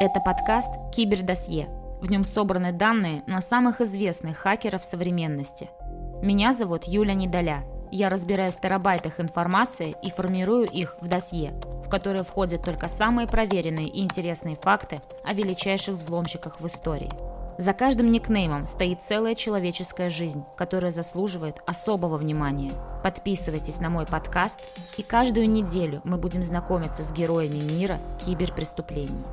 Это подкаст «Кибердосье». В нем собраны данные на самых известных хакеров современности. Меня зовут Юля Недоля. Я разбираюсь в терабайтах информации и формирую их в досье, в которое входят только самые проверенные и интересные факты о величайших взломщиках в истории – за каждым никнеймом стоит целая человеческая жизнь, которая заслуживает особого внимания. Подписывайтесь на мой подкаст, и каждую неделю мы будем знакомиться с героями мира киберпреступлений.